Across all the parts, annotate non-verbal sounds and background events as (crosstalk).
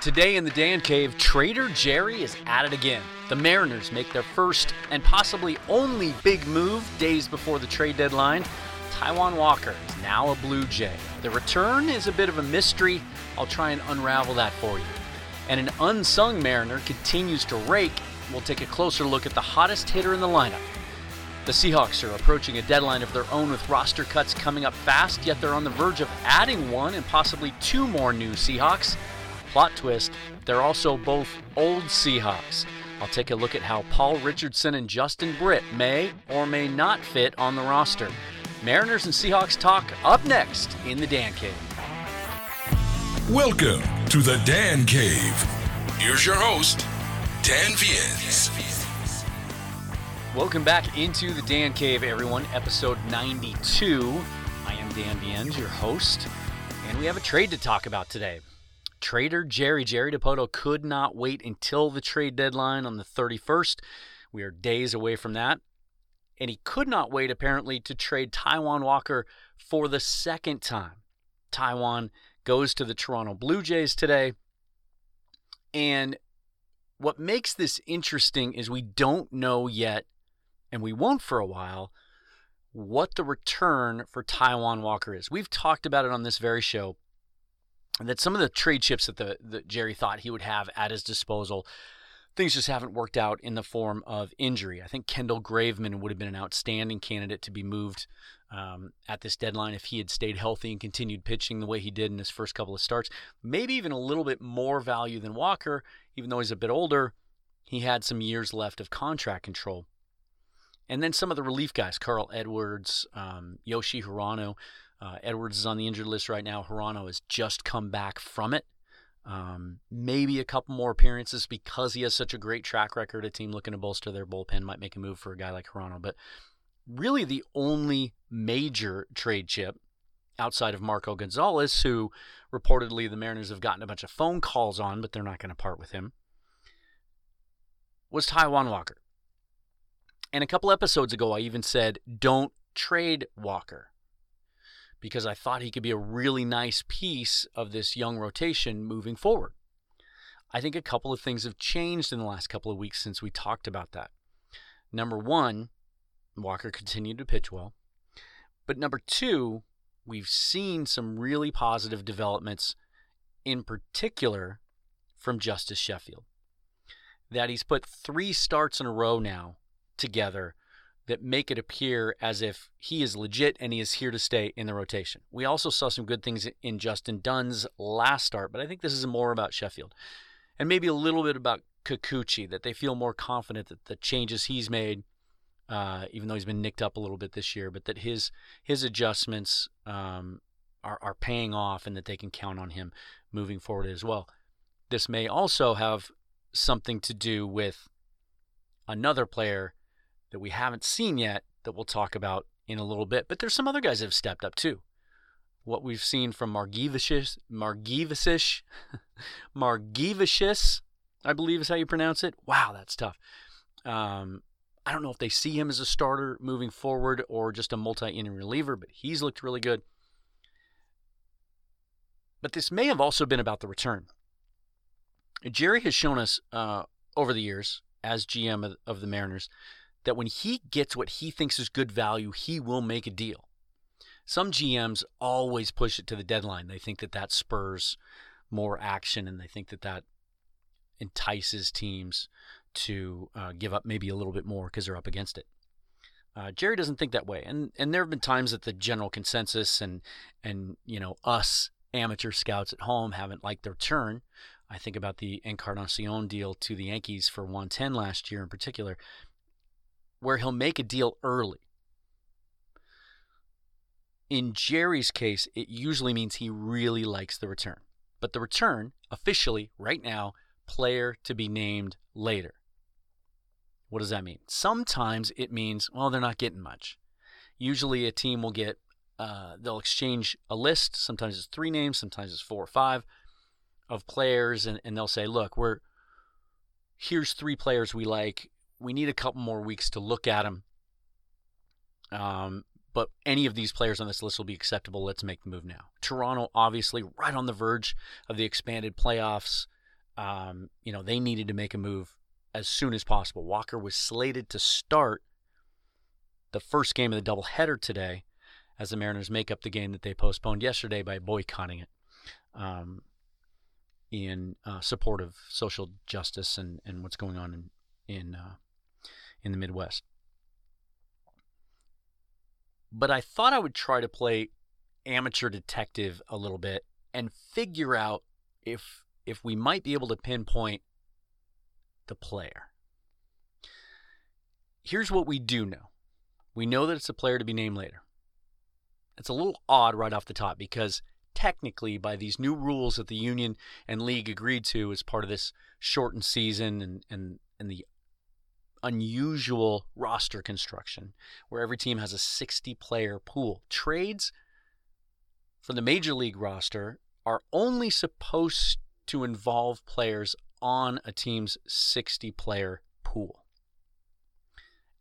Today in the Dan Cave, Trader Jerry is at it again. The Mariners make their first and possibly only big move days before the trade deadline. Taijuan Walker is now a Blue Jay. The return is a bit of a mystery. I'll try and unravel that for you. And an unsung Mariner continues to rake. We'll take a closer look at the hottest hitter in the lineup. The Seahawks are approaching a deadline of their own with roster cuts coming up fast, yet they're on the verge of adding one and possibly two more new Seahawks. Plot twist, they're also both old Seahawks. I'll take a look at how Paul Richardson and Justin Britt may or may not fit on the roster. Mariners and Seahawks talk up next in the Dan Cave. Welcome to the Dan Cave. Here's your host, Dan Viens. Welcome back into the Dan Cave, everyone. Episode 92. I am Dan Viens, your host, and we have a trade to talk about today. Trader Jerry Jerry Dipoto could not wait until the trade deadline on the 31st. We are days away from that. And he could not wait, apparently, to trade Taijuan Walker for the second time. Taijuan goes to the Toronto Blue Jays today. And what makes this interesting is we don't know yet, and we won't for a while, what the return for Taijuan Walker is. We've talked about it on this very show that some of the trade chips that the that Jerry thought he would have at his disposal, things just haven't worked out in the form of injury. I think Kendall Graveman would have been an outstanding candidate to be moved um, at this deadline if he had stayed healthy and continued pitching the way he did in his first couple of starts. Maybe even a little bit more value than Walker, even though he's a bit older. He had some years left of contract control. And then some of the relief guys, Carl Edwards, um, Yoshi Hirano. Uh, Edwards is on the injured list right now. Hirano has just come back from it. Um, maybe a couple more appearances because he has such a great track record. A team looking to bolster their bullpen might make a move for a guy like Hirano. But really, the only major trade chip outside of Marco Gonzalez, who reportedly the Mariners have gotten a bunch of phone calls on, but they're not going to part with him, was Taijuan Walker. And a couple episodes ago, I even said, don't trade Walker because I thought he could be a really nice piece of this young rotation moving forward. I think a couple of things have changed in the last couple of weeks since we talked about that. Number one, Walker continued to pitch well. But number two, we've seen some really positive developments, in particular from Justus Sheffield. That he's put three starts in a row now together that make it appear as if he is legit and he is here to stay in the rotation. We also saw some good things in Justin Dunn's last start, but I think this is more about Sheffield. And maybe a little bit about Kikuchi, that they feel more confident that the changes he's made, uh, even though he's been nicked up a little bit this year, but that his his adjustments um, are, are paying off and that they can count on him moving forward as well. This may also have something to do with another player that we haven't seen yet that we'll talk about in a little bit. But there's some other guys that have stepped up too. What we've seen from Margevicius, Margevicius, (laughs) Margevicius, I believe is how you pronounce it. Wow, that's tough. Um, I don't know if they see him as a starter moving forward or just a multi-inning reliever, but he's looked really good. But this may have also been about the return. Jerry has shown us uh, over the years, as GM of, of the Mariners, that when he gets what he thinks is good value, he will make a deal. Some GMs always push it to the deadline. They think that that spurs more action and they think that that entices teams to uh, give up maybe a little bit more because they're up against it. Uh, Jerry doesn't think that way, and and there have been times that the general consensus and and you know us amateur scouts at home haven't liked their turn. I think about the Encarnacion deal to the Yankees for Juan Then last year in particular where he'll make a deal early. In Jerry's case, it usually means he really likes the return. But the return, officially, right now, player to be named later. What does that mean? Sometimes it means, well, they're not getting much. Usually a team will get, uh, they'll exchange a list. Sometimes it's three names, sometimes it's four or five of players, and, and they'll say, look, we're, here's three players we like we need a couple more weeks to look at them. Um, but any of these players on this list will be acceptable. Let's make the move now. Toronto, obviously, right on the verge of the expanded playoffs. um, you know, they needed to make a move as soon as possible. Walker was slated to start the first game of the doubleheader today as the Mariners make up the game that they postponed yesterday by boycotting it um, in uh, support of social justice and, and what's going on in in uh, in the Midwest. But I thought I would try to play amateur detective a little bit and figure out if if we might be able to pinpoint the player. Here's what we do know. We know that it's a player to be named later. It's a little odd right off the top because technically by these new rules that the union and league agreed to as part of this shortened season and, and, and the unusual roster construction where every team has a 60 player pool. Trades for the major league roster are only supposed to involve players on a team's 60 player pool.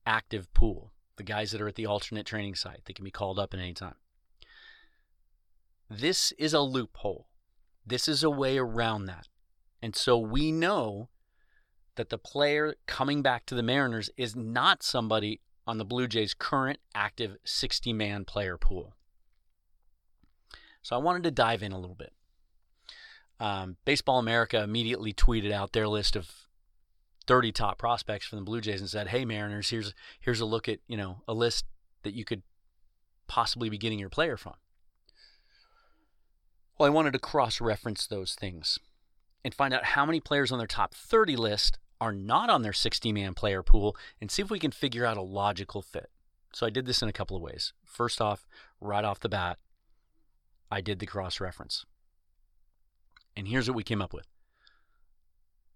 Active pool. The guys that are at the alternate training site, they can be called up at any time. This is a loophole. This is a way around that. And so we know that the player coming back to the Mariners is not somebody on the Blue Jays' current active 60 man player pool. So I wanted to dive in a little bit. Um, Baseball America immediately tweeted out their list of 30 top prospects from the Blue Jays and said, "Hey Mariners, here's here's a look at you know a list that you could possibly be getting your player from." Well, I wanted to cross-reference those things and find out how many players on their top 30 list are not on their 60-man player pool and see if we can figure out a logical fit. So I did this in a couple of ways. First off, right off the bat, I did the cross-reference. And here's what we came up with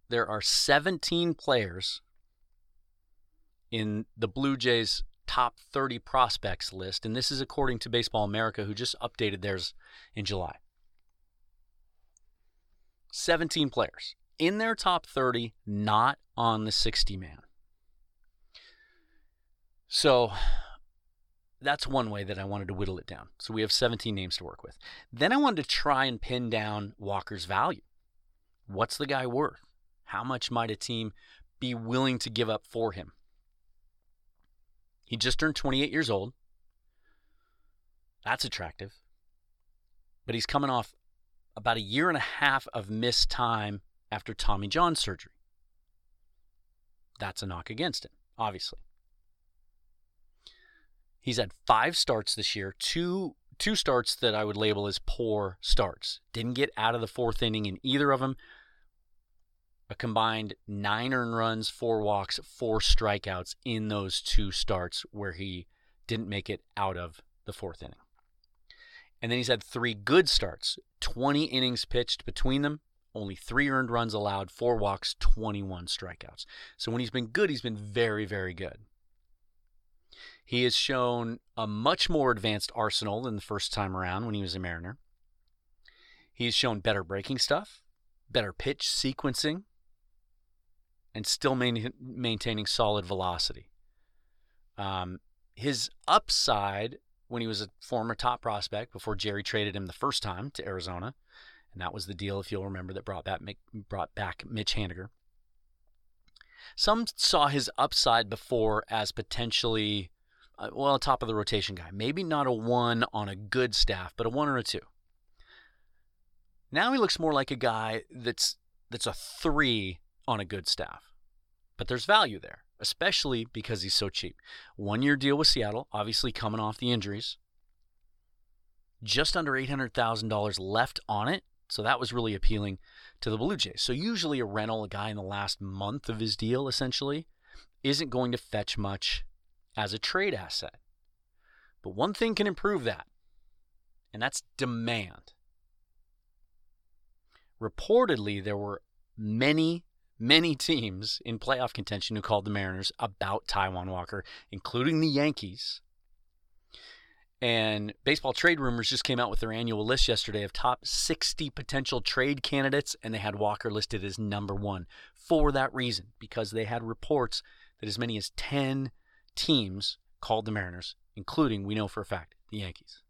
there are 17 players in the Blue Jays top 30 prospects list, and this is according to Baseball America, who just updated theirs in July. 17 players in their top 30, not on the 60 man. So that's one way that I wanted to whittle it down. So we have 17 names to work with. Then I wanted to try and pin down Walker's value. What's the guy worth? How much might a team be willing to give up for him? He just turned 28 years old. That's attractive. But he's coming off about a year and a half of missed time after Tommy John surgery. That's a knock against him, obviously. He's had five starts this year, two two starts that I would label as poor starts. Didn't get out of the fourth inning in either of them. A combined nine earned runs, four walks, four strikeouts in those two starts where he didn't make it out of the fourth inning. And then he's had three good starts 20 innings pitched between them, only three earned runs allowed, four walks, 21 strikeouts. So when he's been good, he's been very, very good. He has shown a much more advanced arsenal than the first time around when he was a Mariner. He's shown better breaking stuff, better pitch sequencing, and still main, maintaining solid velocity. Um, his upside when he was a former top prospect before Jerry traded him the first time to Arizona, and that was the deal, if you'll remember, that brought back brought back Mitch Haniger. Some saw his upside before as potentially, uh, well, top of the rotation guy. Maybe not a one on a good staff, but a one or a two. Now he looks more like a guy that's that's a three on a good staff. But there's value there especially because he's so cheap. One year deal with Seattle, obviously coming off the injuries. Just under $800,000 left on it. So that was really appealing to the Blue Jays. So usually a rental, a guy in the last month of his deal, essentially, isn't going to fetch much as a trade asset. But one thing can improve that, and that's demand. Reportedly, there were many many teams in playoff contention who called the Mariners about Taijuan Walker, including the Yankees. And baseball trade rumors just came out with their annual list yesterday of top 60 potential trade candidates, and they had Walker listed as number one for that reason, because they had reports that as many as 10 teams called the Mariners, including, we know for a fact, the Yankees.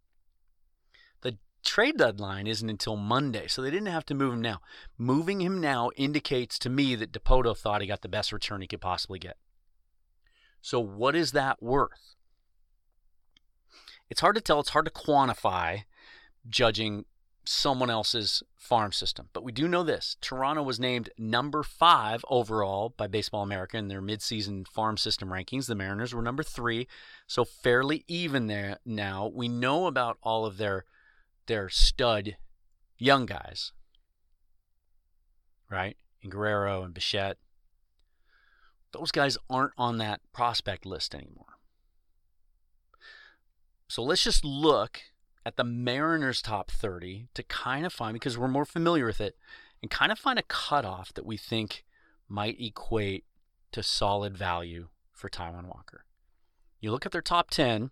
The trade deadline isn't until Monday, so they didn't have to move him now. Moving him now indicates to me that Dipoto thought he got the best return he could possibly get. So, what is that worth? It's hard to tell, it's hard to quantify judging someone else's farm system. But we do know this Toronto was named number five overall by Baseball America in their midseason farm system rankings. The Mariners were number three, so fairly even there now. We know about all of their their stud young guys, right? And Guerrero and Bichette. Those guys aren't on that prospect list anymore. So let's just look at the Mariners top 30 to kind of find, because we're more familiar with it, and kind of find a cutoff that we think might equate to solid value for Taijuan Walker. You look at their top 10,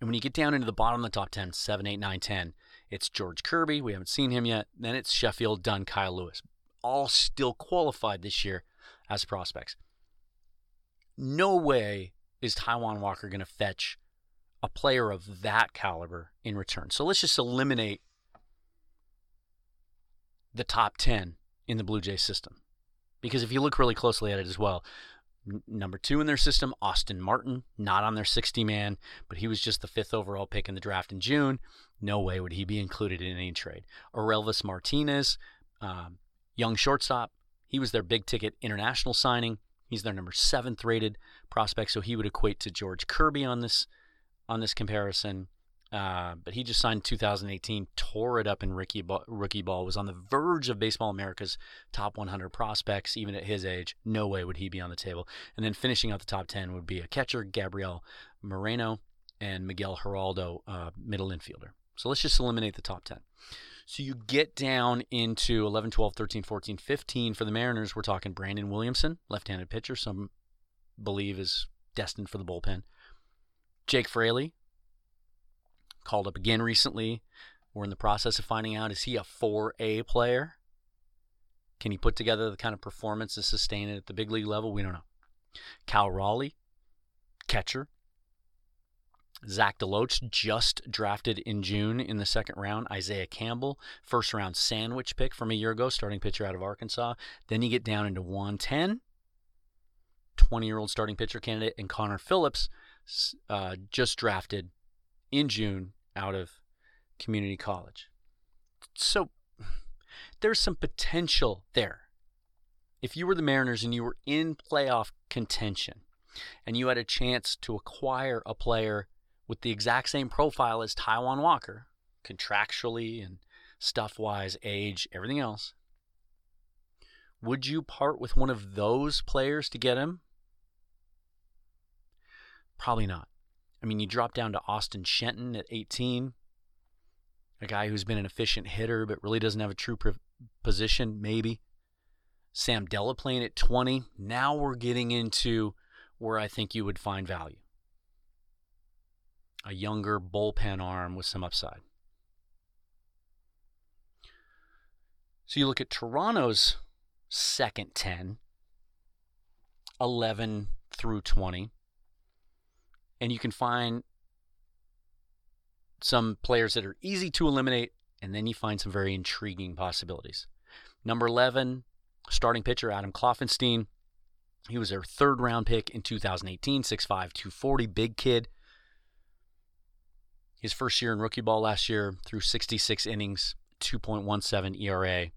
and when you get down into the bottom of the top 10, 7, 8, 9, 10, it's George Kirby. We haven't seen him yet. Then it's Sheffield, Dunn, Kyle Lewis. All still qualified this year as prospects. No way is Taijuan Walker going to fetch a player of that caliber in return. So let's just eliminate the top 10 in the Blue Jays system. Because if you look really closely at it as well, n- number two in their system, Austin Martin, not on their 60 man, but he was just the fifth overall pick in the draft in June. No way would he be included in any trade. Orelvis Martinez, um, young shortstop, he was their big ticket international signing. He's their number seventh rated prospect, so he would equate to George Kirby on this on this comparison. Uh, but he just signed 2018, tore it up in rookie ball, rookie ball, was on the verge of Baseball America's top 100 prospects, even at his age. No way would he be on the table. And then finishing out the top 10 would be a catcher, Gabriel Moreno, and Miguel Hiraldo, uh, middle infielder. So let's just eliminate the top 10. So you get down into 11, 12, 13, 14, 15 for the Mariners. We're talking Brandon Williamson, left handed pitcher, some believe is destined for the bullpen. Jake Fraley called up again recently. We're in the process of finding out is he a 4A player? Can he put together the kind of performance to sustain it at the big league level? We don't know. Cal Raleigh, catcher. Zach DeLoach just drafted in June in the second round. Isaiah Campbell, first round sandwich pick from a year ago, starting pitcher out of Arkansas. Then you get down into Juan Then. 20 year old starting pitcher candidate, and Connor Phillips, uh, just drafted in June out of community college. So there's some potential there. If you were the Mariners and you were in playoff contention and you had a chance to acquire a player with the exact same profile as Taijuan Walker, contractually and stuff wise, age, everything else, would you part with one of those players to get him? Probably not. I mean, you drop down to Austin Shenton at 18, a guy who's been an efficient hitter but really doesn't have a true position, maybe. Sam Delaplane at 20. Now we're getting into where I think you would find value. A younger bullpen arm with some upside. So you look at Toronto's second 10, 11 through 20 and you can find some players that are easy to eliminate, and then you find some very intriguing possibilities. Number 11, starting pitcher Adam Kloffenstein. He was their third round pick in 2018, 6'5, 240, big kid. His first year in rookie ball last year, through 66 innings, 2.17 ERA.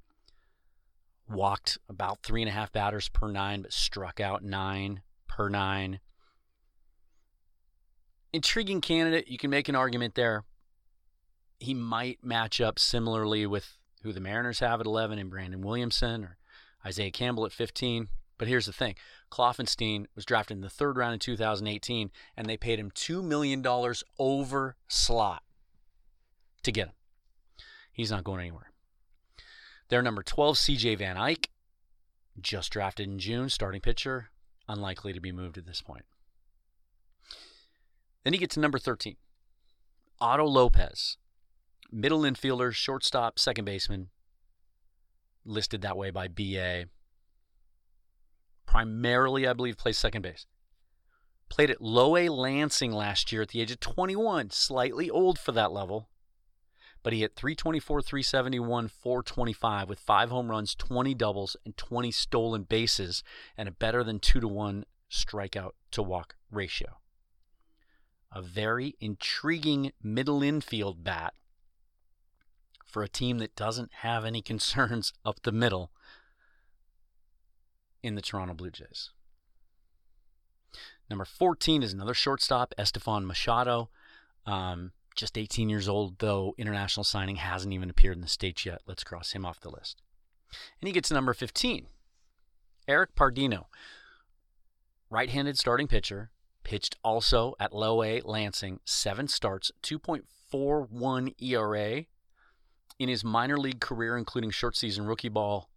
Walked about three and a half batters per nine, but struck out nine per nine intriguing candidate. You can make an argument there. He might match up similarly with who the Mariners have at 11 and Brandon Williamson or Isaiah Campbell at 15. But here's the thing Kloffenstein was drafted in the third round in 2018, and they paid him $2 million over slot to get him. He's not going anywhere. Their number 12, CJ Van Eyck, just drafted in June, starting pitcher, unlikely to be moved at this point. Then you get to number 13, Otto Lopez, middle infielder, shortstop, second baseman, listed that way by BA. Primarily, I believe, plays second base. Played at Low A Lansing last year at the age of 21, slightly old for that level. But he hit 324, 371, 425 with five home runs, 20 doubles, and 20 stolen bases, and a better than 2 to 1 strikeout to walk ratio. A very intriguing middle infield bat for a team that doesn't have any (laughs) concerns up the middle in the Toronto Blue Jays. Number 14 is another shortstop, Estefan Machado. Um, just 18 years old, though international signing hasn't even appeared in the States yet. Let's cross him off the list. And he gets number 15, Eric Pardinho, Right handed starting pitcher, pitched also at low A Lansing, seven starts, 2.41 ERA in his minor league career, including short season rookie ball.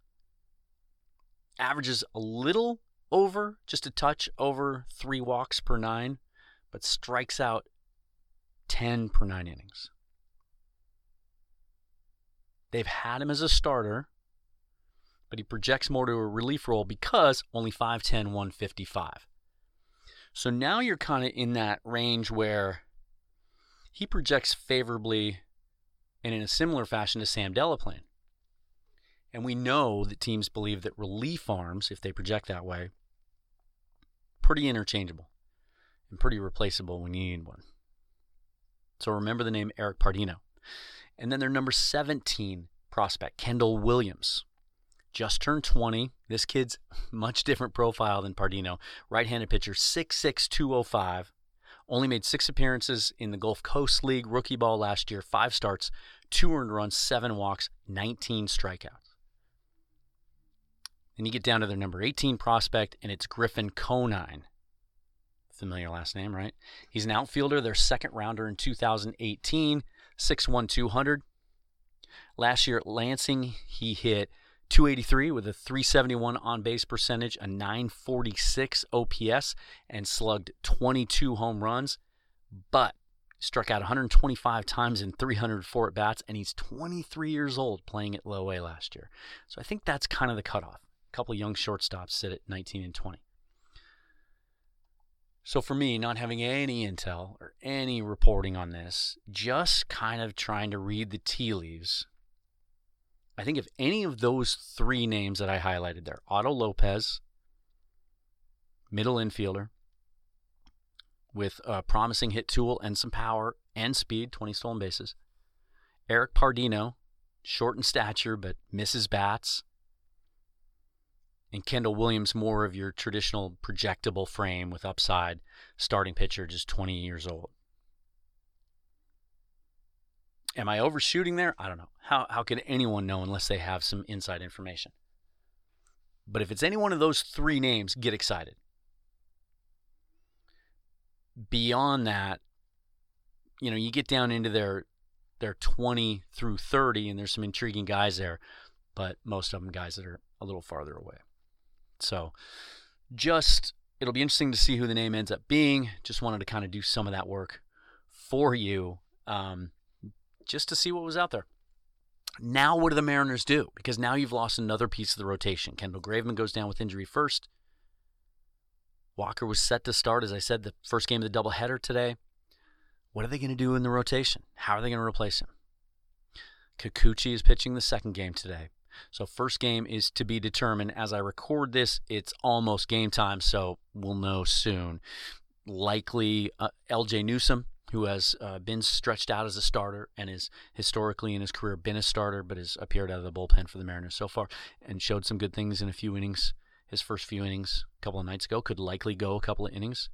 Averages a little over, just a touch over three walks per nine, but strikes out 10 per nine innings. They've had him as a starter, but he projects more to a relief role because only 5'10, 155. So now you're kind of in that range where he projects favorably and in a similar fashion to Sam Delaplane. And we know that teams believe that relief arms, if they project that way, pretty interchangeable and pretty replaceable when you need one. So remember the name Eric Pardinho. And then their number 17 prospect, Kendall Williams. Just turned 20. This kid's (laughs) much different profile than Pardinho. Right handed pitcher, 6'6, 205. Only made six appearances in the Gulf Coast League rookie ball last year, five starts, two earned runs, seven walks, 19 strikeouts. Then you get down to their number 18 prospect, and it's Griffin Conine. Familiar last name, right? He's an outfielder, their second rounder in 2018, 6'1, 200. Last year at Lansing, he hit 283 with a 371 on base percentage, a 946 OPS, and slugged 22 home runs. But struck out 125 times in 304 at bats, and he's 23 years old playing at low A last year. So I think that's kind of the cutoff. A couple young shortstops sit at 19 and 20. So for me, not having any intel or any reporting on this, just kind of trying to read the tea leaves, I think if any of those three names that I highlighted there, Otto Lopez, middle infielder, with a promising hit tool and some power and speed, 20 stolen bases. Eric Pardinho, short in stature but misses bats, and Kendall Williams more of your traditional projectable frame with upside starting pitcher just 20 years old. Am I overshooting there? I don't know. How how could anyone know unless they have some inside information? But if it's any one of those three names, get excited. Beyond that, you know, you get down into their their 20 through 30 and there's some intriguing guys there, but most of them guys that are a little farther away. So just it'll be interesting to see who the name ends up being. Just wanted to kind of do some of that work for you, um, just to see what was out there. Now, what do the Mariners do? Because now you've lost another piece of the rotation. Kendall Graveman goes down with injury first. Walker was set to start, as I said, the first game of the doubleheader today. What are they going to do in the rotation? How are they going to replace him? Kikuchi is pitching the second game today. So first game is to be determined. As I record this, it's almost game time, so we'll know soon. Likely uh, L.J. Newsome, who has uh, been stretched out as a starter and is historically in his career been a starter, but has appeared out of the bullpen for the Mariners so far and showed some good things in a few innings. His first few innings a couple of nights ago could likely go a couple of innings.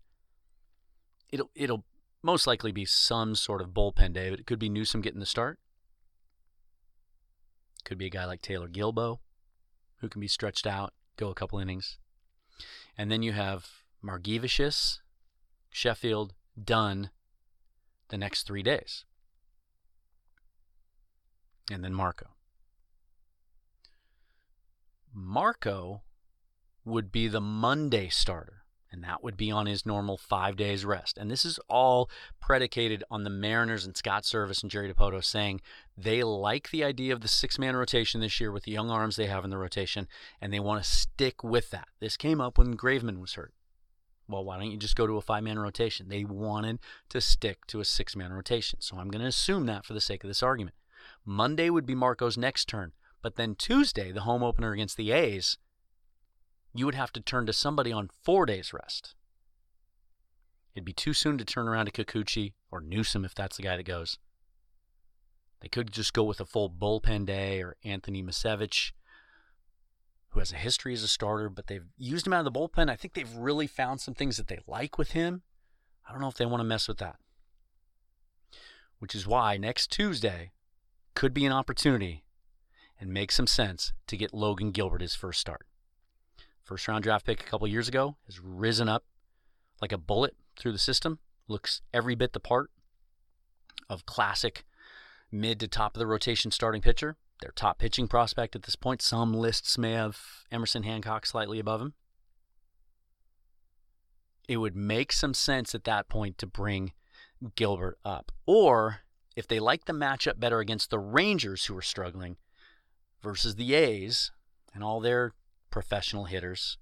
It'll it'll most likely be some sort of bullpen day, but it could be Newsome getting the start. Could be a guy like Taylor Guilbeau, who can be stretched out, go a couple innings. And then you have Margevicius, Sheffield, Dunn the next three days. And then Marco. Marco would be the Monday starter and that would be on his normal five days rest. And this is all predicated on the Mariners and Scott Servais and Jerry Dipoto saying they like the idea of the six man rotation this year with the young arms they have in the rotation, and they want to stick with that. This came up when Graveman was hurt. Well, why don't you just go to a five man rotation? They wanted to stick to a six man rotation. So I'm going to assume that for the sake of this argument. Monday would be Marco's next turn. But then Tuesday, the home opener against the A's, you would have to turn to somebody on four days rest. It'd be too soon to turn around to Kikuchi or Newsome if that's the guy that goes. They could just go with a full bullpen day or Anthony Misiewicz, who has a history as a starter, but they've used him out of the bullpen. I think they've really found some things that they like with him. I don't know if they want to mess with that. Which is why next Tuesday could be an opportunity and make some sense to get Logan Gilbert his first start. First round draft pick a couple years ago has risen up like a bullet through the system, looks every bit the part of classic mid to top of the rotation starting pitcher. Their top pitching prospect at this point. Some lists may have Emerson Hancock slightly above him. It would make some sense at that point to bring Gilbert up. Or if they like the matchup better against the Rangers who are struggling versus the A's and all their professional hitters,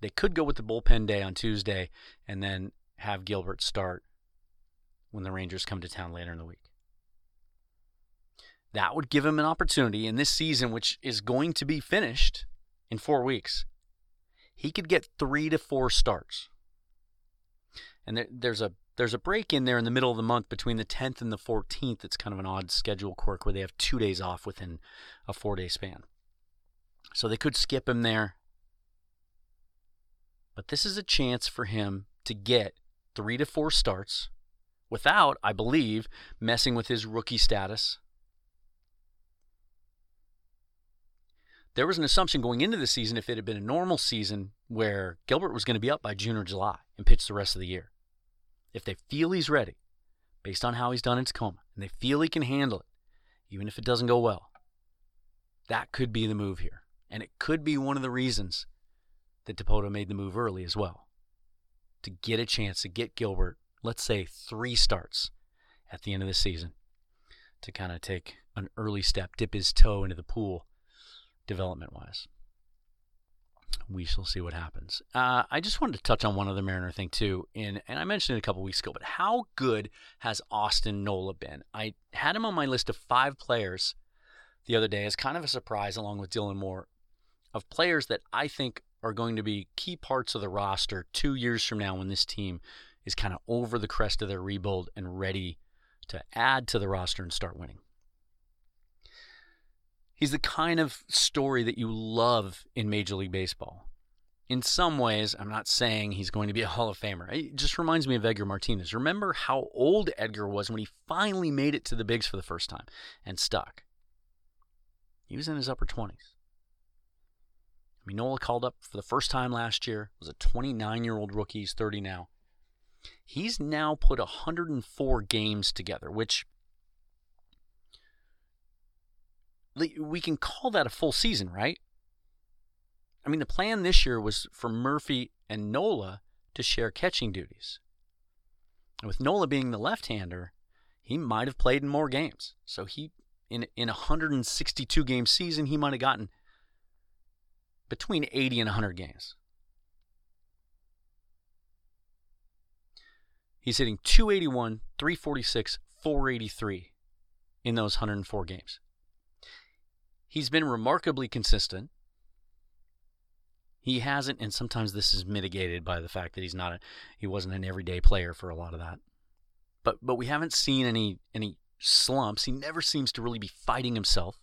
they could go with the bullpen day on Tuesday and then have Gilbert start when the Rangers come to town later in the week. That would give him an opportunity in this season, which is going to be finished in four weeks. He could get three to four starts. And there, there's a there's a break in there in the middle of the month between the 10th and the 14th. It's kind of an odd schedule quirk where they have two days off within a four day span. So they could skip him there. But this is a chance for him to get three to four starts without, I believe, messing with his rookie status. There was an assumption going into the season if it had been a normal season where Gilbert was going to be up by June or July and pitch the rest of the year if they feel he's ready, based on how he's done in Tacoma, and they feel he can handle it, even if it doesn't go well, that could be the move here. And it could be one of the reasons that Dipoto made the move early as well. To get a chance to get Gilbert, let's say three starts at the end of the season, to kind of take an early step, dip his toe into the pool development wise we shall see what happens. Uh, I just wanted to touch on one other Mariner thing too, and I mentioned it a couple weeks ago. But how good has Austin Nola been? I had him on my list of five players the other day as kind of a surprise, along with Dylan Moore, of players that I think are going to be key parts of the roster two years from now when this team is kind of over the crest of their rebuild and ready to add to the roster and start winning. He's the kind of story that you love in Major League Baseball. In some ways, I'm not saying he's going to be a (laughs) Hall of Famer. It just reminds me of Edgar Martinez. Remember how old Edgar was when he finally made it to the bigs for the first time and stuck. He was in his upper 20s. I mean, Nola called up for the first time last year, was a 29 year old rookie. He's 30 now. He's now put 104 games together, which we can call that a full season, right? I mean, the plan this year was for Murphy and Nola to share catching duties. And with Nola being the left-hander, he might have played in more games. So he in in a 162 game season, he might have gotten between 80 and 100 games. He's hitting 281, 346, 483 in those 104 games. He's been remarkably consistent. He hasn't, and sometimes this is mitigated by the fact that he's not a, he wasn't an everyday player for a lot of that. But but we haven't seen any any slumps. He never seems to really be fighting himself.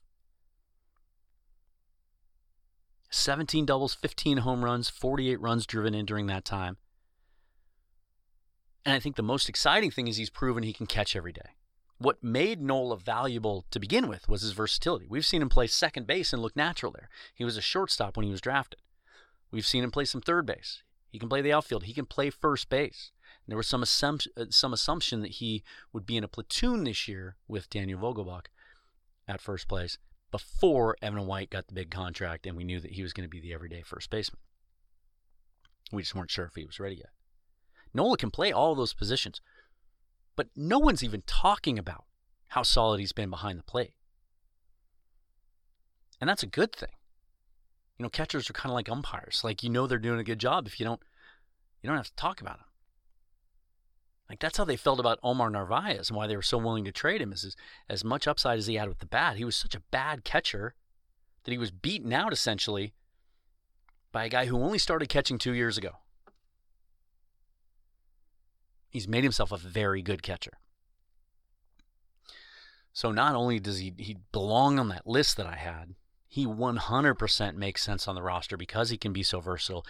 17 doubles, 15 home runs, 48 runs driven in during that time. And I think the most exciting thing is he's proven he can catch every day what made Nola valuable to begin with was his versatility. We've seen him play second base and look natural there. He was a shortstop when he was drafted. We've seen him play some third base. He can play the outfield. He can play first base. And there was some assumption, uh, some assumption that he would be in a platoon this year with Daniel Vogelbach at first place before Evan White got the big contract and we knew that he was going to be the everyday first baseman. We just weren't sure if he was ready yet. Nola can play all those positions. But no one's even talking about how solid he's been behind the plate. And that's a good thing. You know, catchers are kind of like umpires. Like, you know, they're doing a good job if you don't you don't have to talk about him. Like that's how they felt about Omar Narvaez and why they were so willing to trade him. Is as, much upside as he had with the bat, he was such a bad catcher that he was beaten out essentially by a guy who only started catching two years ago. He's made himself a very good catcher. So not only does he he belong on that list that I had, he 100% makes sense on the roster because he can be so versatile.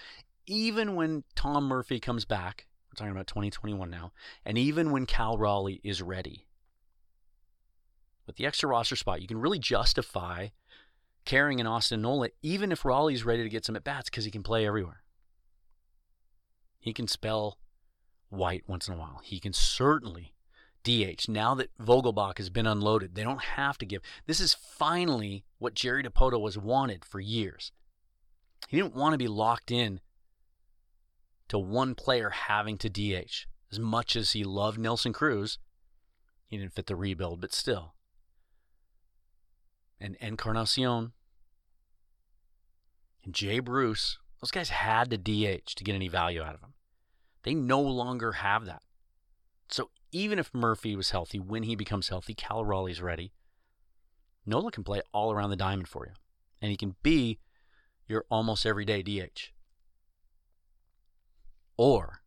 Even when Tom Murphy comes back, talking about 2021 now, and even when Cal Raleigh is ready, with the extra roster spot, you can really justify carrying an Austin Nola, even if Raleigh's ready to get some at bats because he can play everywhere. He can spell White once in a while. He can certainly DH. Now that Vogelbach has been unloaded, they don't have to give. This is finally what Jerry Dipoto was wanted for years. He didn't want to be locked in to one player having to DH. As much as he loved Nelson Cruz, he didn't fit the rebuild, but still. And Encarnacion and Jay Bruce, those guys had to DH to get any value out of him. They no longer have that. So even if Murphy was healthy, when he becomes healthy, Cal Raleigh's ready. Nola can play all around the diamond for you, and he can be your almost everyday DH. Or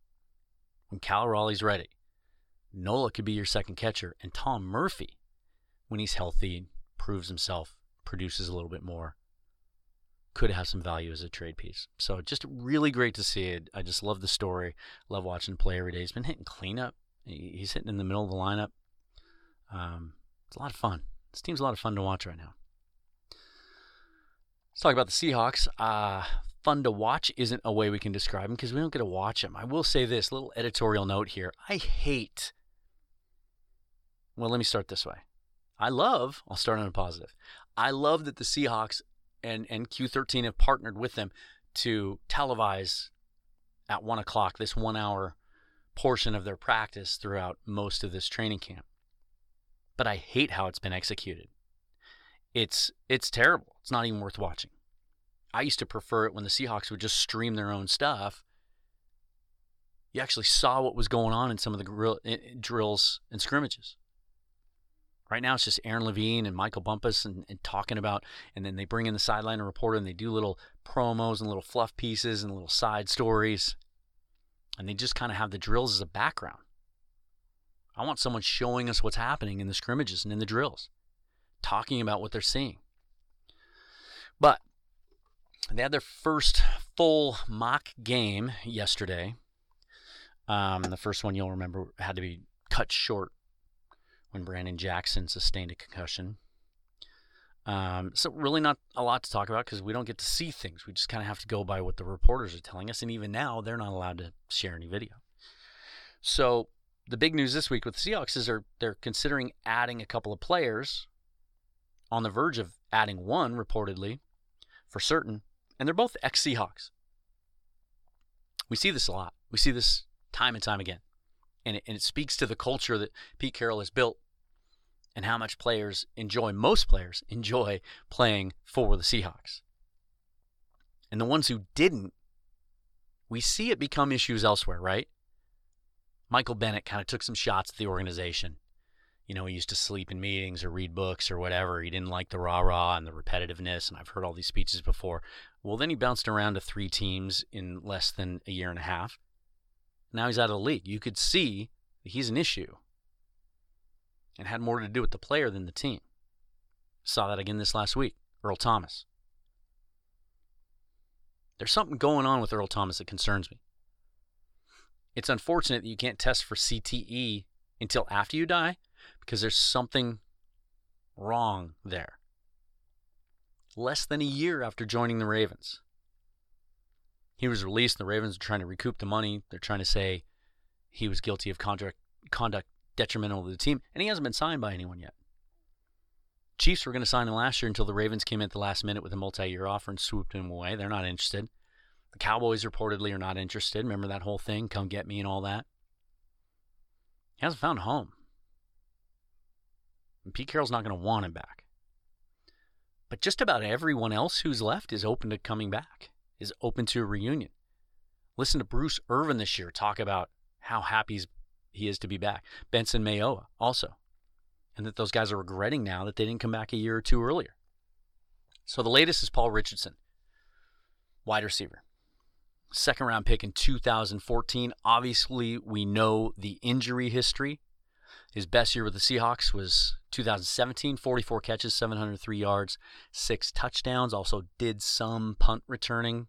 when Cal Raleigh's ready, Nola could be your second catcher, and Tom Murphy, when he's healthy, proves himself, produces a little bit more, could have some value as a trade piece. So just really great to see it. I just love the story. Love watching play every day. He's been hitting cleanup. He's hitting in the middle of the lineup. Um, it's a lot of fun. This team's a lot of fun to watch right now. Let's talk about the Seahawks. Uh, fun to watch isn't a way we can describe them because we don't get to watch them. I will say this little editorial note here. I hate. Well, let me start this way. I love, I'll start on a positive. I love that the Seahawks and, and Q13 have partnered with them to televise at one o'clock this one hour portion of their practice throughout most of this training camp. But I hate how it's been executed. It's it's terrible. It's not even worth watching. I used to prefer it when the Seahawks would just stream their own stuff. You actually saw what was going on in some of the drills and scrimmages. Right now, it's just Aaron Levine and Michael Bumpus and, and, talking about, and then they bring in the sideline reporter and they do little promos and little fluff pieces and little side stories. And they just kind of have the drills as a background. I want someone showing us what's happening in the scrimmages and in the drills, talking about what they're seeing. But they had their first full mock game yesterday. Um, the first one you'll remember had to be cut short when Branden Jackson sustained a concussion. Um, so really not a lot to talk about because we don't get to see things. We just kind of have to go by what the reporters are telling us, and even now they're not allowed to share any video. So the big news this week with the Seahawks is they're they're considering adding a couple of players, on the verge of adding one reportedly, for certain, and they're both ex Seahawks. We see this a lot. We see this time and time again, and it, and it speaks to the culture that Pete Carroll has built and how much players enjoy, most players enjoy playing for the Seahawks. And the ones who didn't, we see it become issues elsewhere, right? Michael Bennett kind of took some shots at the organization. You know, he used to sleep in meetings or read books or whatever. He didn't like the rah rah and the repetitiveness. And I've heard all these speeches before. Well, then he bounced around to three teams in less than a year and a half. Now he's out of the league. You could see that he's an issue and had more to do with the player than the team. Saw that again this last week. Earl Thomas. There's something going on with Earl Thomas that concerns me. It's unfortunate that you can't test for CTE until after you die because there's something wrong there. Less than a year after joining the Ravens, he was released. The Ravens are trying to recoup the money. They're trying to say he was guilty of conduct, conduct detrimental to the team, and he hasn't been signed by anyone yet. Chiefs were going to sign him last year until the Ravens came in at the last minute with a multi-year offer and swooped him away. They're not interested. The Cowboys reportedly are not interested. Remember that whole thing, come get me and all that. He hasn't found a home. And Pete Carroll's not going to want him back. But just about everyone else who's left is open to coming back, is open to a reunion. Listen to Bruce Irvin this year talk about how happy he is to be back. Benson Mayowa also. And that those guys are regretting now that they didn't come back a year or two earlier. So the latest is Paul Richardson, wide receiver. Second round pick in 2014. Obviously, we know the injury history. His best year with the Seahawks was 2017, 44 catches, 703 yards, six touchdowns. Also did some punt returning.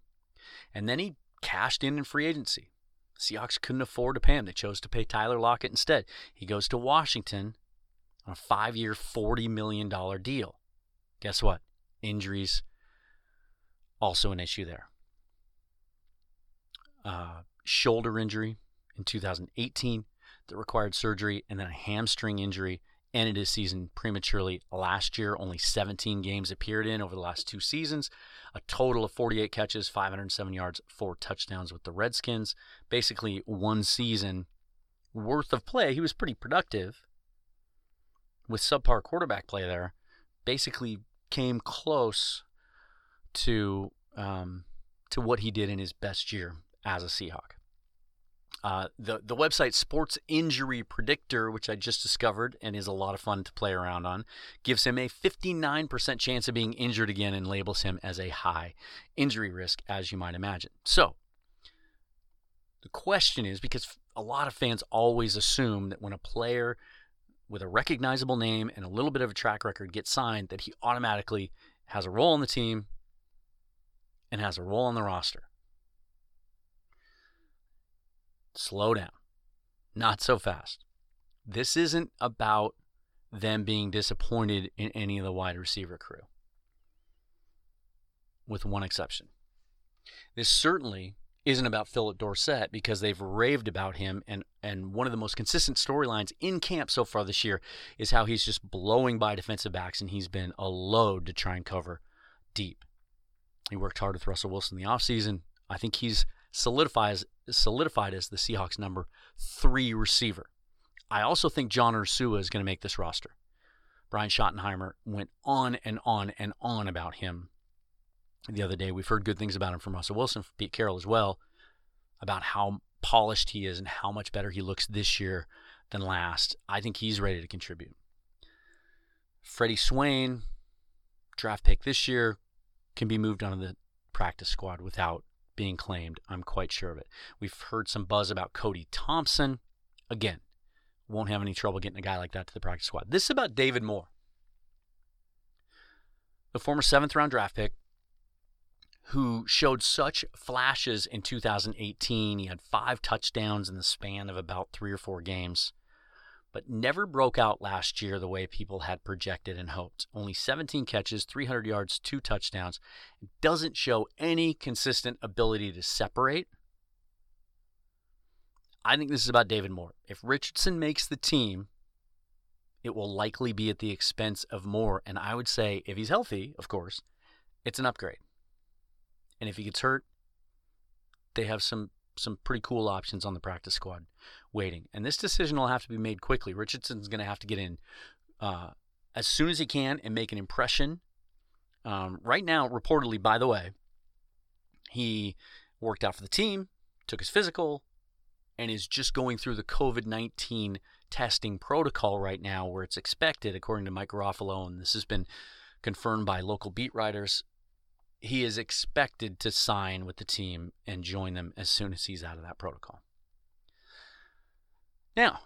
And then he cashed in in free agency. Seahawks couldn't afford to pay him. They chose to pay Tyler Lockett instead. He goes to Washington on a five year, $40 million deal. Guess what? Injuries, also an issue there. Uh, shoulder injury in 2018 that required surgery, and then a hamstring injury ended his season prematurely last year. Only 17 games appeared in over the last two seasons. A total of 48 catches, 507 yards, four touchdowns with the Redskins. Basically, one season worth of play. He was pretty productive with subpar quarterback play there. Basically, came close to um, to what he did in his best year as a Seahawk. Uh, the the website Sports Injury Predictor, which I just discovered and is a lot of fun to play around on, gives him a 59% chance of being injured again and labels him as a high injury risk, as you might imagine. So, the question is because a lot of fans always assume that when a player with a recognizable name and a little bit of a track record gets signed, that he automatically has a role on the team and has a role on the roster slow down. Not so fast. This isn't about them being disappointed in any of the wide receiver crew, with one exception. This certainly isn't about Phillip Dorsett because they've raved about him and and one of the most consistent storylines in camp so far this year is how he's just blowing by defensive backs and he's been a load to try and cover deep. He worked hard with Russell Wilson in the offseason. I think he's solidifies solidified as the Seahawks number three receiver. I also think John Ursua is going to make this roster. Brian Schottenheimer went on and on and on about him the other day. We've heard good things about him from Russell Wilson, from Pete Carroll as well, about how polished he is and how much better he looks this year than last. I think he's ready to contribute. Freddie Swain, draft pick this year, can be moved onto the practice squad without being claimed. I'm quite sure of it. We've heard some buzz about Cody Thompson. Again, won't have any trouble getting a guy like that to the practice squad. This is about David Moore, the former seventh round draft pick who showed such flashes in 2018. He had five touchdowns in the span of about three or four games but never broke out last year the way people had projected and hoped. Only 17 catches, 300 yards, two touchdowns. Doesn't show any consistent ability to separate. I think this is about David Moore. If Richardson makes the team, it will likely be at the expense of Moore. And I would say, if he's healthy, of course, it's an upgrade. And if he gets hurt, they have some some pretty cool options on the practice squad waiting. And this decision will have to be made quickly. Richardson's going to have to get in uh, as soon as he can and make an impression. Um, right now, reportedly, by the way, he worked out for the team, took his physical, and is just going through the COVID 19 testing protocol right now, where it's expected, according to Mike Garafolo, and this has been confirmed by local beat writers, he is expected to sign with the team and join them as soon as he's out of that protocol. Now,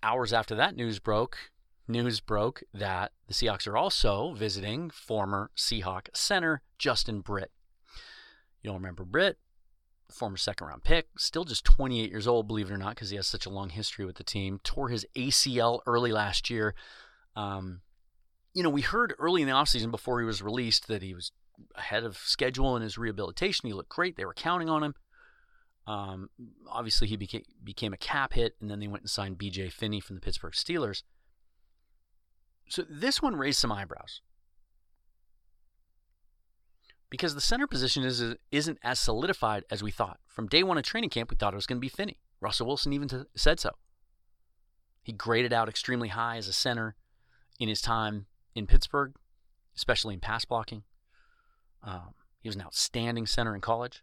hours after that news broke, news broke that the Seahawks are also visiting former Seahawk center Justin Britt. You'll remember Britt, former second round pick, still just 28 years old, believe it or not, because he has such a long history with the team. Tore his ACL early last year. Um, you know, we heard early in the offseason before he was released that he was ahead of schedule in his rehabilitation. He looked great. They were counting on him. Um, obviously, he became became a cap hit, and then they went and signed B.J. Finney from the Pittsburgh Steelers. So this one raised some eyebrows because the center position is isn't as solidified as we thought. From day one of training camp, we thought it was going to be Finney. Russell Wilson even t- said so. He graded out extremely high as a center in his time in Pittsburgh, especially in pass blocking. Um, he was an outstanding center in college.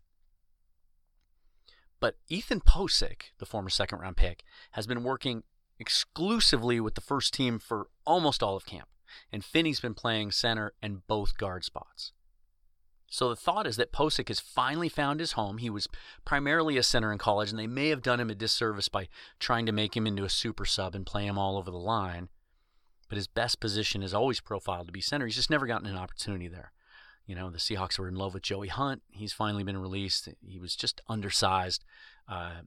But Ethan Pocic, the former second round pick, has been working exclusively with the first team for almost all of camp. And Finney's been playing center and both guard spots. So the thought is that Pocic has finally found his home. He was primarily a center in college, and they may have done him a disservice by trying to make him into a super sub and play him all over the line. But his best position is always profiled to be center. He's just never gotten an opportunity there. You know, the Seahawks were in love with Joey Hunt. He's finally been released. He was just undersized. Uh,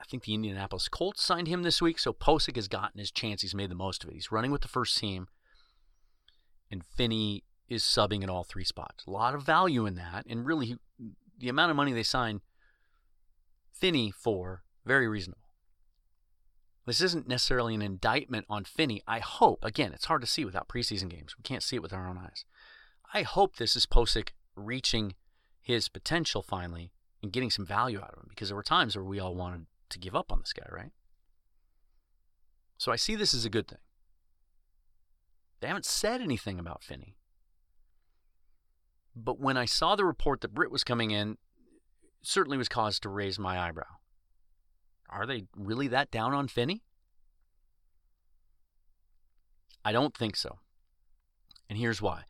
I think the Indianapolis Colts signed him this week, so Pocic has gotten his chance. He's made the most of it. He's running with the first team, and Finney is subbing at all three spots. A lot of value in that, and really, the amount of money they signed Finney for, very reasonable. This isn't necessarily an indictment on Finney. I hope, again, it's hard to see without preseason games. We can't see it with our own eyes. I hope this is Pocic reaching his potential finally and getting some value out of him because there were times where we all wanted to give up on this guy, right? So I see this as a good thing. They haven't said anything about Finney. But when I saw the report that Britt was coming in, certainly was cause to raise my eyebrow. Are they really that down on Finney? I don't think so. And here's why.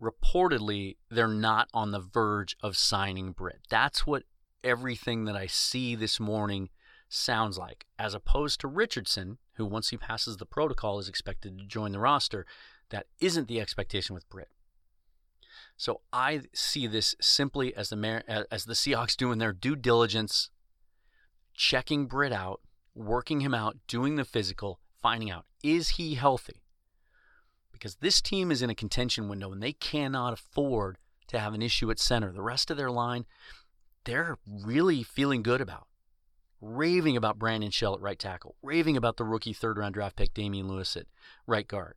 Reportedly, they're not on the verge of signing Britt. That's what everything that I see this morning sounds like, as opposed to Richardson, who once he passes the protocol is expected to join the roster. That isn't the expectation with Britt. So I see this simply as the as the Seahawks doing their due diligence, checking Britt out, working him out, doing the physical, finding out is he healthy. Because this team is in a contention window and they cannot afford to have an issue at center. The rest of their line, they're really feeling good about. Raving about Brandon Shell at right tackle, raving about the rookie third round draft pick Damien Lewis at right guard.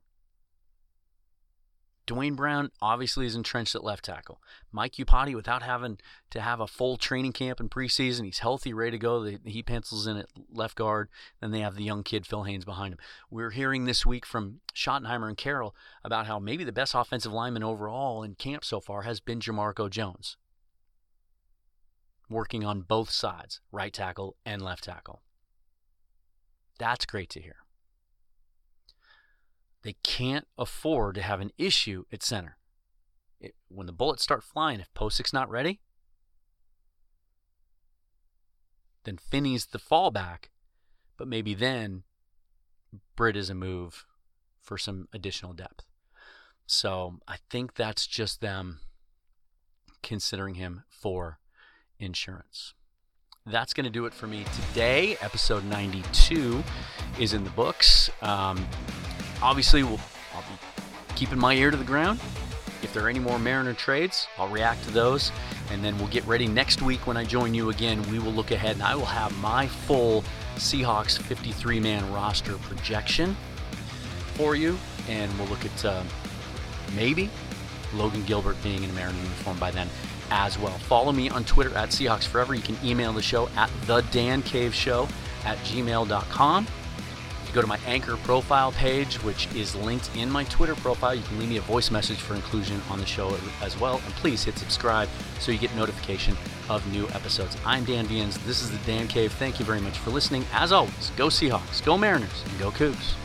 Duane Brown obviously is entrenched at left tackle. Mike Iupati, without having to have a full training camp in preseason, he's healthy, ready to go. He pencils in at left guard. Then they have the young kid Phil Haynes behind him. We're hearing this week from Schottenheimer and Carroll about how maybe the best offensive lineman overall in camp so far has been Jamarco Jones, working on both sides, right tackle and left tackle. That's great to hear. They can't afford to have an issue at center. It, when the bullets start flying, if Pocic's not ready, then Finney's the fallback, but maybe then Britt is a move for some additional depth. So I think that's just them considering him for insurance. That's going to do it for me today. Episode 92 is in the books. Um, obviously, we'll, I'll be keeping my ear to the ground. If there are any more Mariner trades, I'll react to those. And then we'll get ready next week when I join you again. We will look ahead and I will have my full Seahawks 53 man roster projection for you. And we'll look at uh, maybe Logan Gilbert being in a Mariner uniform by then as well. Follow me on Twitter at Seahawks Forever. You can email the show at the Dan Cave Show at gmail.com go to my Anchor profile page, which is linked in my Twitter profile. You can leave me a voice message for inclusion on the show as well. And please hit subscribe so you get notification of new episodes. I'm Dan Viens. This is the Dan Cave. Thank you very much for listening. As always, go Seahawks, go Mariners, and go Cougs.